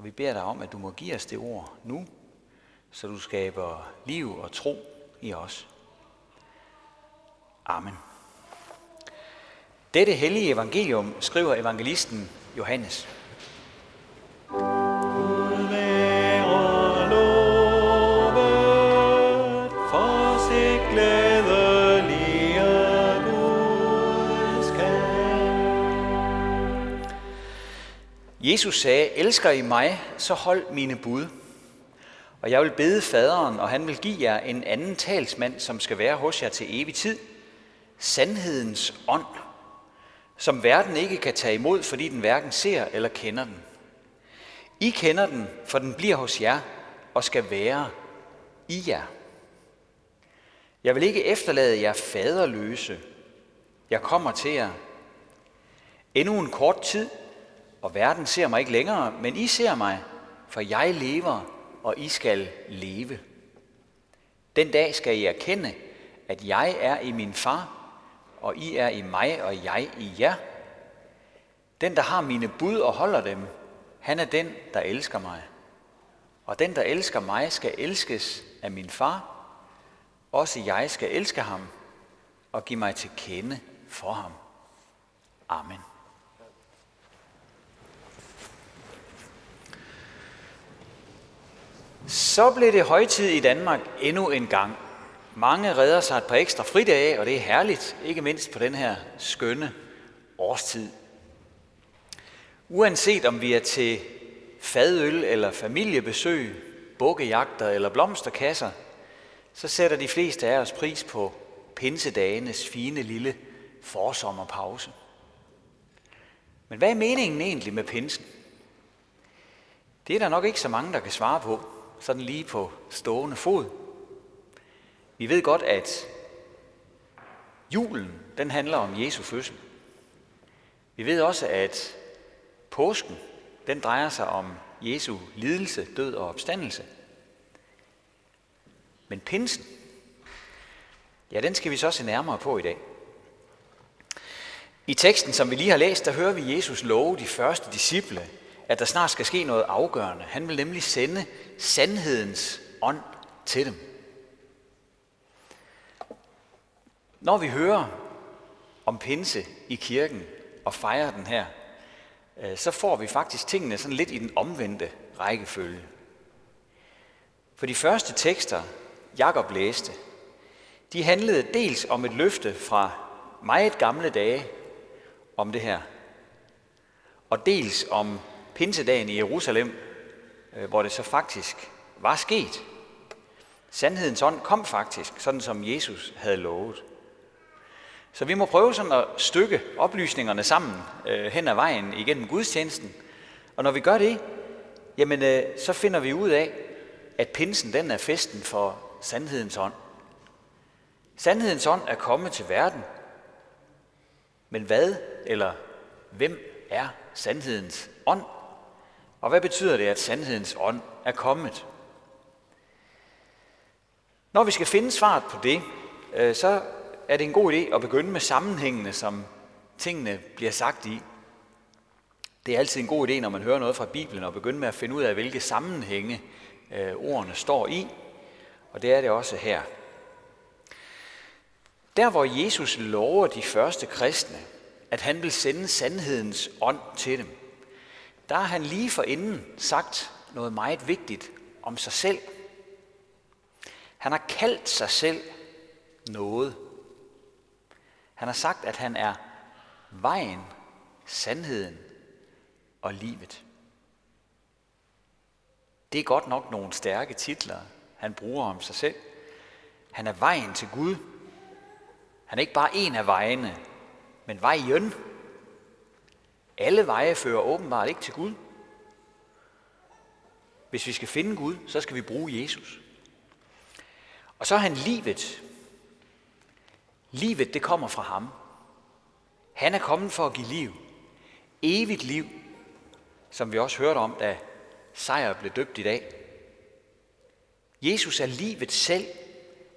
Og vi beder dig om, at du må give os det ord nu, så du skaber liv og tro i os. Amen. Dette hellige evangelium skriver evangelisten Johannes. Jesus sagde, elsker I mig, så hold mine bud. Og jeg vil bede faderen, og han vil give jer en anden talsmand, som skal være hos jer til evig tid. Sandhedens ånd, som verden ikke kan tage imod, fordi den hverken ser eller kender den. I kender den, for den bliver hos jer og skal være i jer. Jeg vil ikke efterlade jer faderløse. Jeg kommer til jer. Endnu en kort tid, og verden ser mig ikke længere, men I ser mig, for jeg lever, og I skal leve. Den dag skal I erkende, at jeg er i min far, og I er i mig, og jeg i jer. Den, der har mine bud og holder dem, han er den, der elsker mig. Og den, der elsker mig, skal elskes af min far. Også jeg skal elske ham og give mig til kende for ham. Amen. Så blev det højtid i Danmark endnu en gang. Mange redder sig et par ekstra fridage, og det er herligt, ikke mindst på den her skønne årstid. Uanset om vi er til fadøl eller familiebesøg, bukkejagter eller blomsterkasser, så sætter de fleste af os pris på pinsedagenes fine lille forsommerpause. Men hvad er meningen egentlig med pinsen? Det er der nok ikke så mange, der kan svare på sådan lige på stående fod. Vi ved godt, at julen, den handler om Jesu fødsel. Vi ved også, at påsken, den drejer sig om Jesu lidelse, død og opstandelse. Men pinsen, ja, den skal vi så se nærmere på i dag. I teksten, som vi lige har læst, der hører vi Jesus love de første disciple at der snart skal ske noget afgørende. Han vil nemlig sende sandhedens ånd til dem. Når vi hører om pinse i kirken og fejrer den her, øh, så får vi faktisk tingene sådan lidt i den omvendte rækkefølge. For de første tekster, Jakob læste, de handlede dels om et løfte fra meget gamle dage om det her, og dels om pinsedagen i Jerusalem, øh, hvor det så faktisk var sket. Sandhedens ånd kom faktisk, sådan som Jesus havde lovet. Så vi må prøve sådan at stykke oplysningerne sammen øh, hen ad vejen igennem gudstjenesten. Og når vi gør det, jamen øh, så finder vi ud af, at pinsen den er festen for sandhedens ånd. Sandhedens ånd er kommet til verden. Men hvad eller hvem er sandhedens ånd? Og hvad betyder det, at sandhedens ånd er kommet? Når vi skal finde svaret på det, øh, så er det en god idé at begynde med sammenhængene, som tingene bliver sagt i. Det er altid en god idé, når man hører noget fra Bibelen, at begynde med at finde ud af, hvilke sammenhænge øh, ordene står i. Og det er det også her. Der hvor Jesus lover de første kristne, at han vil sende sandhedens ånd til dem, der har han lige for inden sagt noget meget vigtigt om sig selv. Han har kaldt sig selv noget. Han har sagt, at han er vejen, sandheden og livet. Det er godt nok nogle stærke titler, han bruger om sig selv. Han er vejen til Gud. Han er ikke bare en af vejene, men vejen alle veje fører åbenbart ikke til Gud. Hvis vi skal finde Gud, så skal vi bruge Jesus. Og så er han livet. Livet, det kommer fra ham. Han er kommet for at give liv. Evigt liv, som vi også hørte om, da sejr blev døbt i dag. Jesus er livet selv,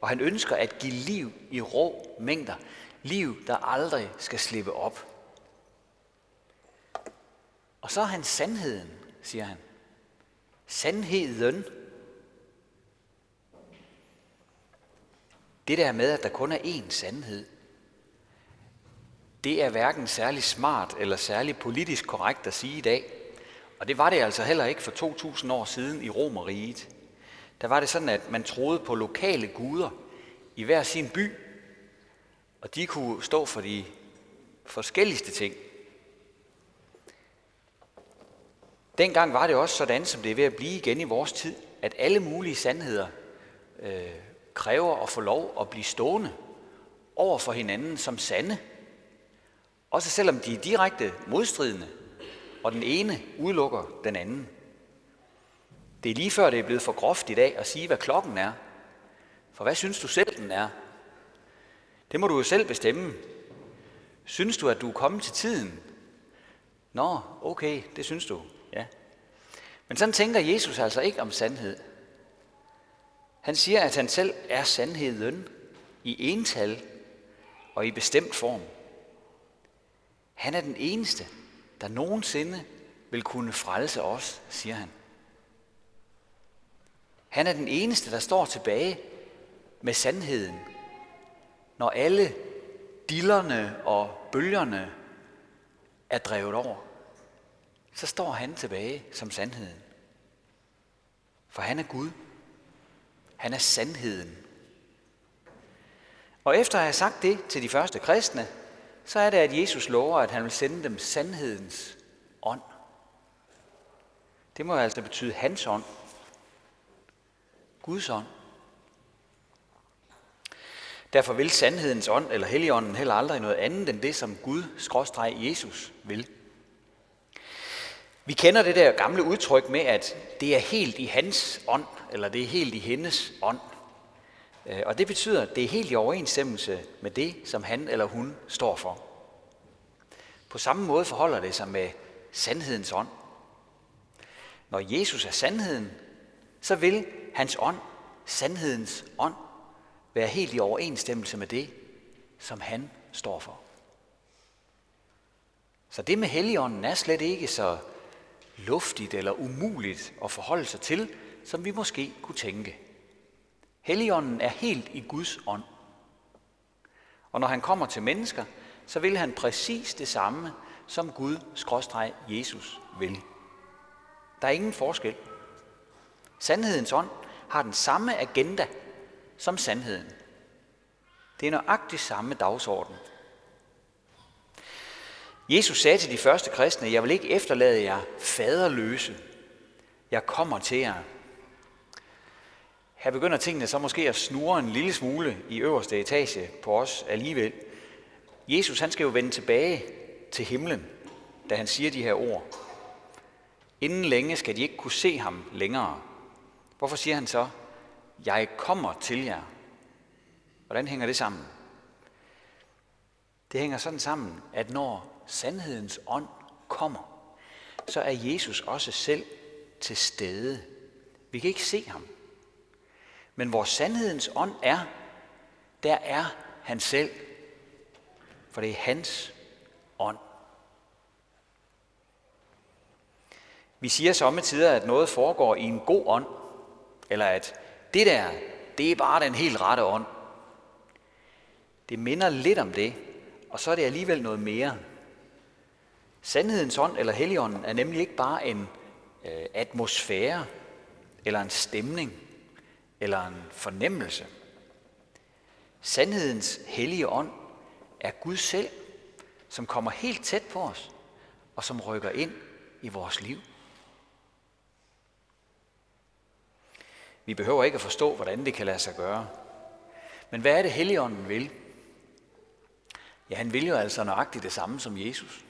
og han ønsker at give liv i rå mængder. Liv, der aldrig skal slippe op. Og så er han sandheden, siger han. Sandheden. Det der med, at der kun er én sandhed, det er hverken særlig smart eller særlig politisk korrekt at sige i dag. Og det var det altså heller ikke for 2000 år siden i Romeriet. Der var det sådan, at man troede på lokale guder i hver sin by, og de kunne stå for de forskelligste ting. Dengang var det også sådan, som det er ved at blive igen i vores tid, at alle mulige sandheder øh, kræver at få lov at blive stående over for hinanden som sande. Også selvom de er direkte modstridende, og den ene udelukker den anden. Det er lige før, det er blevet for groft i dag at sige, hvad klokken er. For hvad synes du selv, den er? Det må du jo selv bestemme. Synes du, at du er kommet til tiden? Nå, okay, det synes du. Men sådan tænker Jesus altså ikke om sandhed. Han siger, at han selv er sandheden i ental og i bestemt form. Han er den eneste, der nogensinde vil kunne frelse os, siger han. Han er den eneste, der står tilbage med sandheden, når alle dillerne og bølgerne er drevet over. Så står han tilbage som sandheden. For han er Gud. Han er sandheden. Og efter at have sagt det til de første kristne, så er det, at Jesus lover, at han vil sende dem sandhedens ånd. Det må altså betyde hans ånd. Guds ånd. Derfor vil sandhedens ånd eller helligånden heller aldrig noget andet end det, som Gud, skråstreg Jesus, vil. Vi kender det der gamle udtryk med, at det er helt i hans ånd, eller det er helt i hendes ånd. Øh, og det betyder, at det er helt i overensstemmelse med det, som han eller hun står for. På samme måde forholder det sig med sandhedens ånd. Når Jesus er sandheden, så vil hans ånd, sandhedens ånd, være helt i overensstemmelse med det, som han står for. Så det med Helligånden er slet ikke så luftigt eller umuligt at forholde sig til, som vi måske kunne tænke. Helligånden er helt i Guds ånd. Og når han kommer til mennesker, så vil han præcis det samme, som Gud, skråstreg Jesus, vil. Der er ingen forskel. Sandhedens ånd har den samme agenda som sandheden. Det er nøjagtigt samme dagsorden. Jesus sagde til de første kristne, jeg vil ikke efterlade jer faderløse. Jeg kommer til jer. Her begynder tingene så måske at snurre en lille smule i øverste etage på os alligevel. Jesus han skal jo vende tilbage til himlen, da han siger de her ord. Inden længe skal de ikke kunne se ham længere. Hvorfor siger han så, jeg kommer til jer? Hvordan hænger det sammen? Det hænger sådan sammen, at når sandhedens ånd kommer, så er Jesus også selv til stede. Vi kan ikke se ham. Men hvor sandhedens ånd er, der er han selv. For det er hans ånd. Vi siger sommetider, at noget foregår i en god ånd, eller at det der, det er bare den helt rette ånd. Det minder lidt om det, og så er det alligevel noget mere. Sandhedens ånd eller helligånden er nemlig ikke bare en øh, atmosfære, eller en stemning, eller en fornemmelse. Sandhedens hellige ånd er Gud selv, som kommer helt tæt på os, og som rykker ind i vores liv. Vi behøver ikke at forstå, hvordan det kan lade sig gøre. Men hvad er det, Helligånden vil? Ja, han vil jo altså nøjagtigt det samme som Jesus.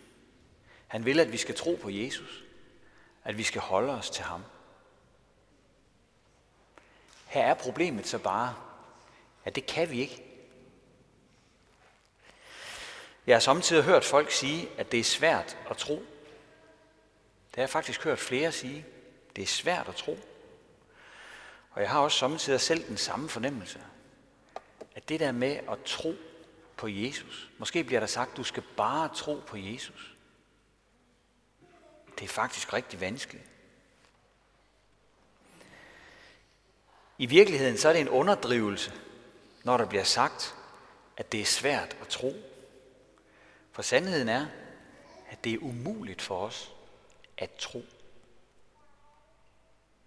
Han vil, at vi skal tro på Jesus. At vi skal holde os til ham. Her er problemet så bare, at det kan vi ikke. Jeg har samtidig hørt folk sige, at det er svært at tro. Det har jeg faktisk hørt flere sige. Det er svært at tro. Og jeg har også samtidig selv den samme fornemmelse. At det der med at tro på Jesus, måske bliver der sagt, du skal bare tro på Jesus. Det er faktisk rigtig vanskeligt. I virkeligheden så er det en underdrivelse, når der bliver sagt, at det er svært at tro. For sandheden er, at det er umuligt for os at tro.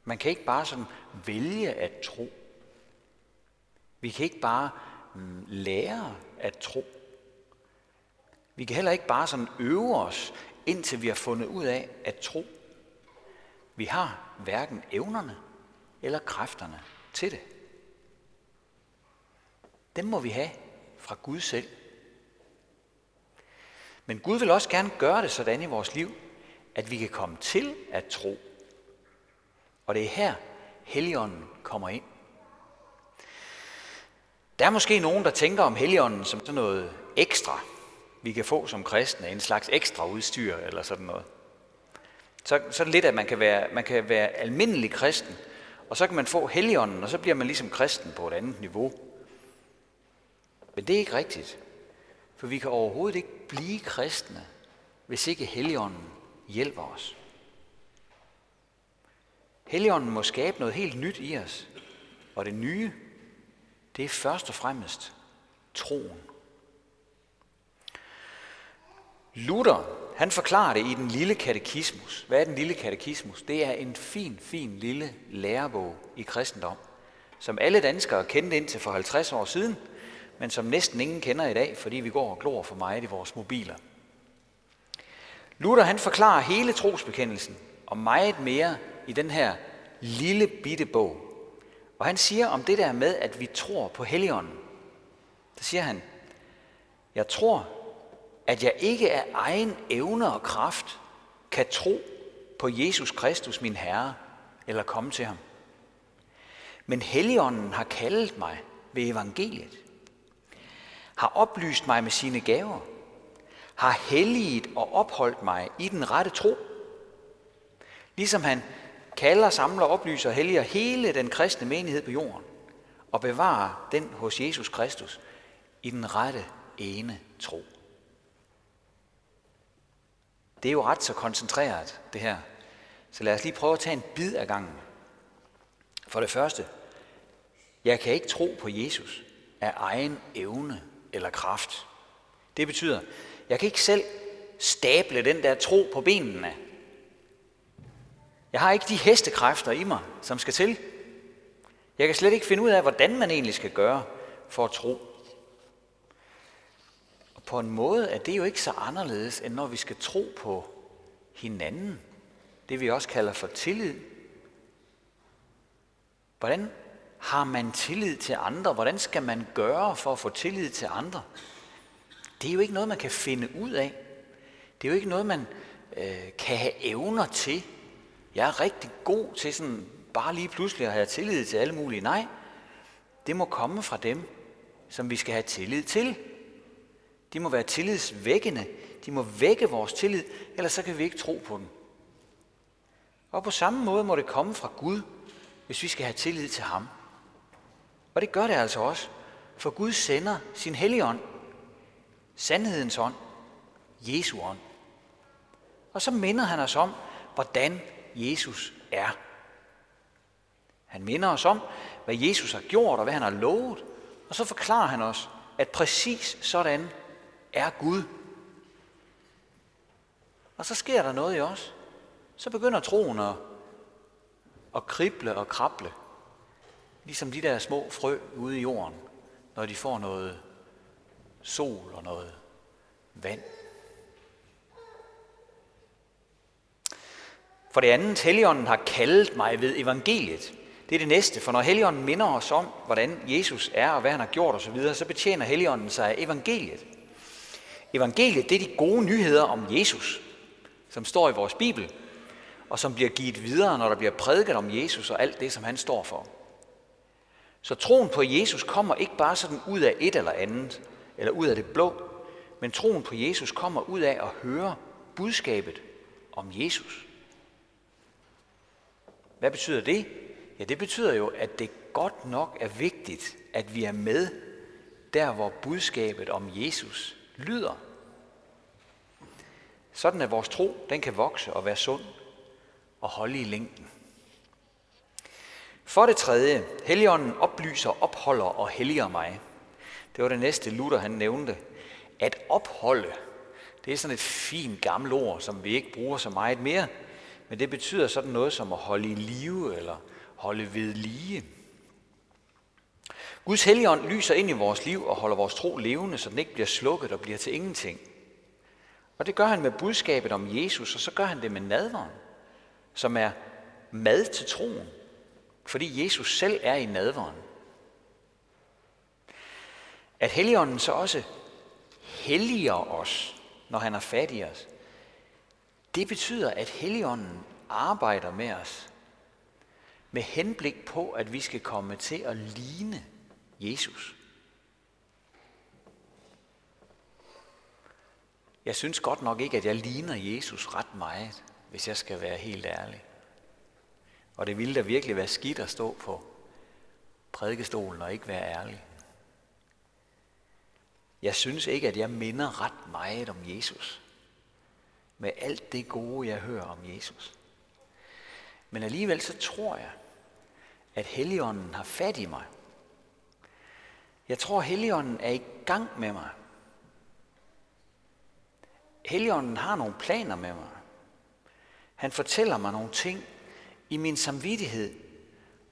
Man kan ikke bare sådan vælge at tro. Vi kan ikke bare mm, lære at tro. Vi kan heller ikke bare sådan øve os, indtil vi har fundet ud af at tro. Vi har hverken evnerne eller kræfterne til det. Dem må vi have fra Gud selv. Men Gud vil også gerne gøre det sådan i vores liv, at vi kan komme til at tro. Og det er her, Helligånden kommer ind. Der er måske nogen, der tænker om Helligånden som sådan noget ekstra, vi kan få som kristne, en slags ekstra udstyr eller sådan noget. Så, så er det lidt, at man kan, være, man kan være almindelig kristen, og så kan man få Helligånden, og så bliver man ligesom kristen på et andet niveau. Men det er ikke rigtigt. For vi kan overhovedet ikke blive kristne, hvis ikke Helligånden hjælper os. Helligånden må skabe noget helt nyt i os. Og det nye, det er først og fremmest troen. Luther, han forklarer det i den lille katekismus. Hvad er den lille katekismus? Det er en fin, fin lille lærebog i kristendom, som alle danskere kendte indtil for 50 år siden, men som næsten ingen kender i dag, fordi vi går og glor for meget i vores mobiler. Luther han forklarer hele trosbekendelsen og meget mere i den her lille bitte bog. Og han siger om det der med, at vi tror på Helligånden. Der siger han, jeg tror, at jeg ikke af egen evne og kraft kan tro på Jesus Kristus, min Herre, eller komme til ham. Men Helligånden har kaldet mig ved evangeliet, har oplyst mig med sine gaver, har helliget og opholdt mig i den rette tro. Ligesom han kalder, samler, oplyser og helliger hele den kristne menighed på jorden og bevarer den hos Jesus Kristus i den rette ene tro. Det er jo ret så koncentreret, det her. Så lad os lige prøve at tage en bid af gangen. For det første, jeg kan ikke tro på Jesus af egen evne eller kraft. Det betyder, jeg kan ikke selv stable den der tro på benene. Jeg har ikke de hestekræfter i mig, som skal til. Jeg kan slet ikke finde ud af, hvordan man egentlig skal gøre for at tro. På en måde er det jo ikke så anderledes, end når vi skal tro på hinanden. Det vi også kalder for tillid. Hvordan har man tillid til andre? Hvordan skal man gøre for at få tillid til andre? Det er jo ikke noget, man kan finde ud af. Det er jo ikke noget, man øh, kan have evner til. Jeg er rigtig god til sådan bare lige pludselig at have tillid til alle mulige. Nej, det må komme fra dem, som vi skal have tillid til. De må være tillidsvækkende. De må vække vores tillid, ellers så kan vi ikke tro på dem. Og på samme måde må det komme fra Gud, hvis vi skal have tillid til ham. Og det gør det altså også, for Gud sender sin helligånd, sandhedens ånd, Jesu ånd. Og så minder han os om, hvordan Jesus er. Han minder os om, hvad Jesus har gjort og hvad han har lovet, og så forklarer han os, at præcis sådan er Gud. Og så sker der noget i os. Så begynder troen at, at krible og krable. Ligesom de der små frø ude i jorden, når de får noget sol og noget vand. For det andet, Helligånden har kaldet mig ved evangeliet. Det er det næste, for når Helligånden minder os om, hvordan Jesus er og hvad han har gjort osv., så betjener Helligånden sig af evangeliet. Evangeliet, det er de gode nyheder om Jesus, som står i vores Bibel, og som bliver givet videre, når der bliver prædiket om Jesus og alt det, som han står for. Så troen på Jesus kommer ikke bare sådan ud af et eller andet, eller ud af det blå, men troen på Jesus kommer ud af at høre budskabet om Jesus. Hvad betyder det? Ja, det betyder jo, at det godt nok er vigtigt, at vi er med der, hvor budskabet om Jesus lyder. Sådan at vores tro, den kan vokse og være sund og holde i længden. For det tredje, Helligånden oplyser, opholder og helliger mig. Det var det næste Luther han nævnte. At opholde, det er sådan et fint gammelt ord, som vi ikke bruger så meget mere, men det betyder sådan noget som at holde i live eller holde ved lige. Guds helligånd lyser ind i vores liv og holder vores tro levende, så den ikke bliver slukket og bliver til ingenting. Og det gør han med budskabet om Jesus, og så gør han det med nadveren, som er mad til troen, fordi Jesus selv er i nadveren. At Helligånden så også helliger os, når han er fat i os, det betyder, at Helligånden arbejder med os med henblik på, at vi skal komme til at ligne Jesus. Jeg synes godt nok ikke, at jeg ligner Jesus ret meget, hvis jeg skal være helt ærlig. Og det ville da virkelig være skidt at stå på prædikestolen og ikke være ærlig. Jeg synes ikke, at jeg minder ret meget om Jesus. Med alt det gode, jeg hører om Jesus. Men alligevel så tror jeg, at Helligånden har fat i mig. Jeg tror, Helligånden er i gang med mig. Helligånden har nogle planer med mig. Han fortæller mig nogle ting i min samvittighed.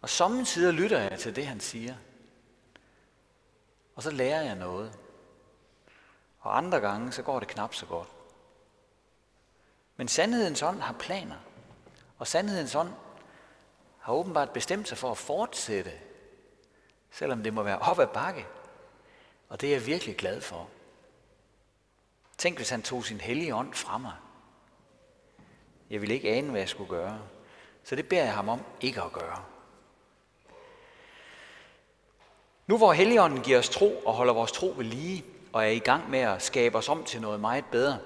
Og samtidig lytter jeg til det, han siger. Og så lærer jeg noget. Og andre gange, så går det knap så godt. Men sandhedens ånd har planer. Og sandhedens ånd har åbenbart bestemt sig for at fortsætte, selvom det må være op ad bakke. Og det er jeg virkelig glad for. Tænk, hvis han tog sin hellige ånd fra mig. Jeg ville ikke ane, hvad jeg skulle gøre. Så det beder jeg ham om ikke at gøre. Nu hvor Helligånden giver os tro og holder vores tro ved lige, og er i gang med at skabe os om til noget meget bedre,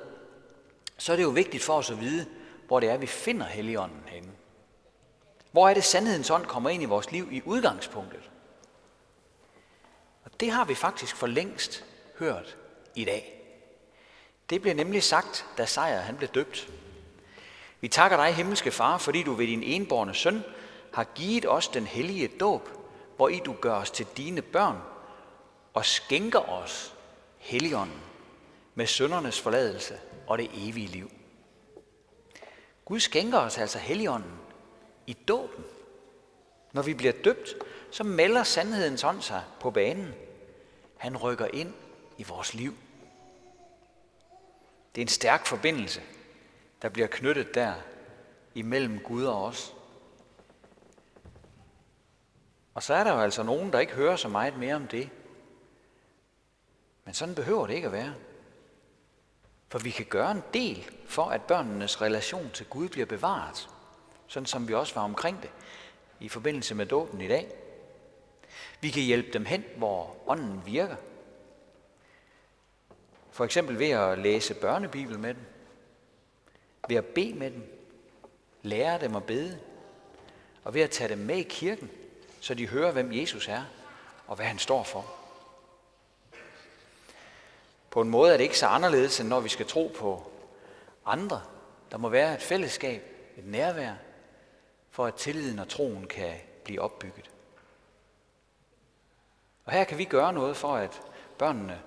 så er det jo vigtigt for os at vide, hvor det er, vi finder Helligånden henne. Hvor er det, sandhedens ånd kommer ind i vores liv i udgangspunktet? Det har vi faktisk for længst hørt i dag. Det blev nemlig sagt, da Sejr han blev døbt. Vi takker dig, himmelske far, fordi du ved din enborne søn har givet os den hellige dåb, hvor i du gør os til dine børn og skænker os helligånden med søndernes forladelse og det evige liv. Gud skænker os altså helligånden i dåben. Når vi bliver døbt, så melder sandhedens ånd sig på banen. Han rykker ind i vores liv. Det er en stærk forbindelse, der bliver knyttet der imellem Gud og os. Og så er der jo altså nogen, der ikke hører så meget mere om det. Men sådan behøver det ikke at være. For vi kan gøre en del for, at børnenes relation til Gud bliver bevaret. Sådan som vi også var omkring det i forbindelse med dåben i dag. Vi kan hjælpe dem hen, hvor ånden virker. For eksempel ved at læse børnebibel med dem. Ved at bede med dem. Lære dem at bede. Og ved at tage dem med i kirken, så de hører, hvem Jesus er og hvad han står for. På en måde er det ikke så anderledes, end når vi skal tro på andre. Der må være et fællesskab, et nærvær, for at tilliden og troen kan blive opbygget. Og her kan vi gøre noget for, at børnene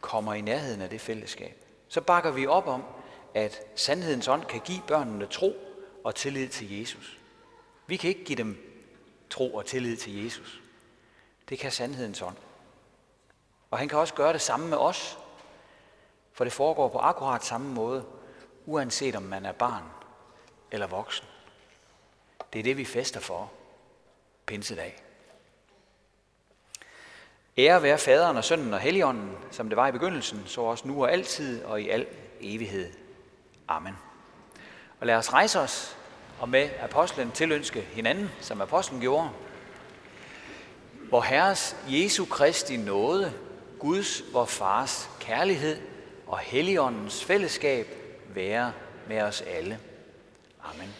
kommer i nærheden af det fællesskab. Så bakker vi op om, at sandhedens ånd kan give børnene tro og tillid til Jesus. Vi kan ikke give dem tro og tillid til Jesus. Det kan sandhedens ånd. Og han kan også gøre det samme med os, for det foregår på akkurat samme måde, uanset om man er barn eller voksen. Det er det, vi fester for. Pinsedag. Ære være faderen og sønnen og helligånden, som det var i begyndelsen, så også nu og altid og i al evighed. Amen. Og lad os rejse os og med apostlen tilønske hinanden, som apostlen gjorde. Hvor Herres Jesu Kristi nåde, Guds, vor Fars kærlighed og Helligåndens fællesskab være med os alle. Amen.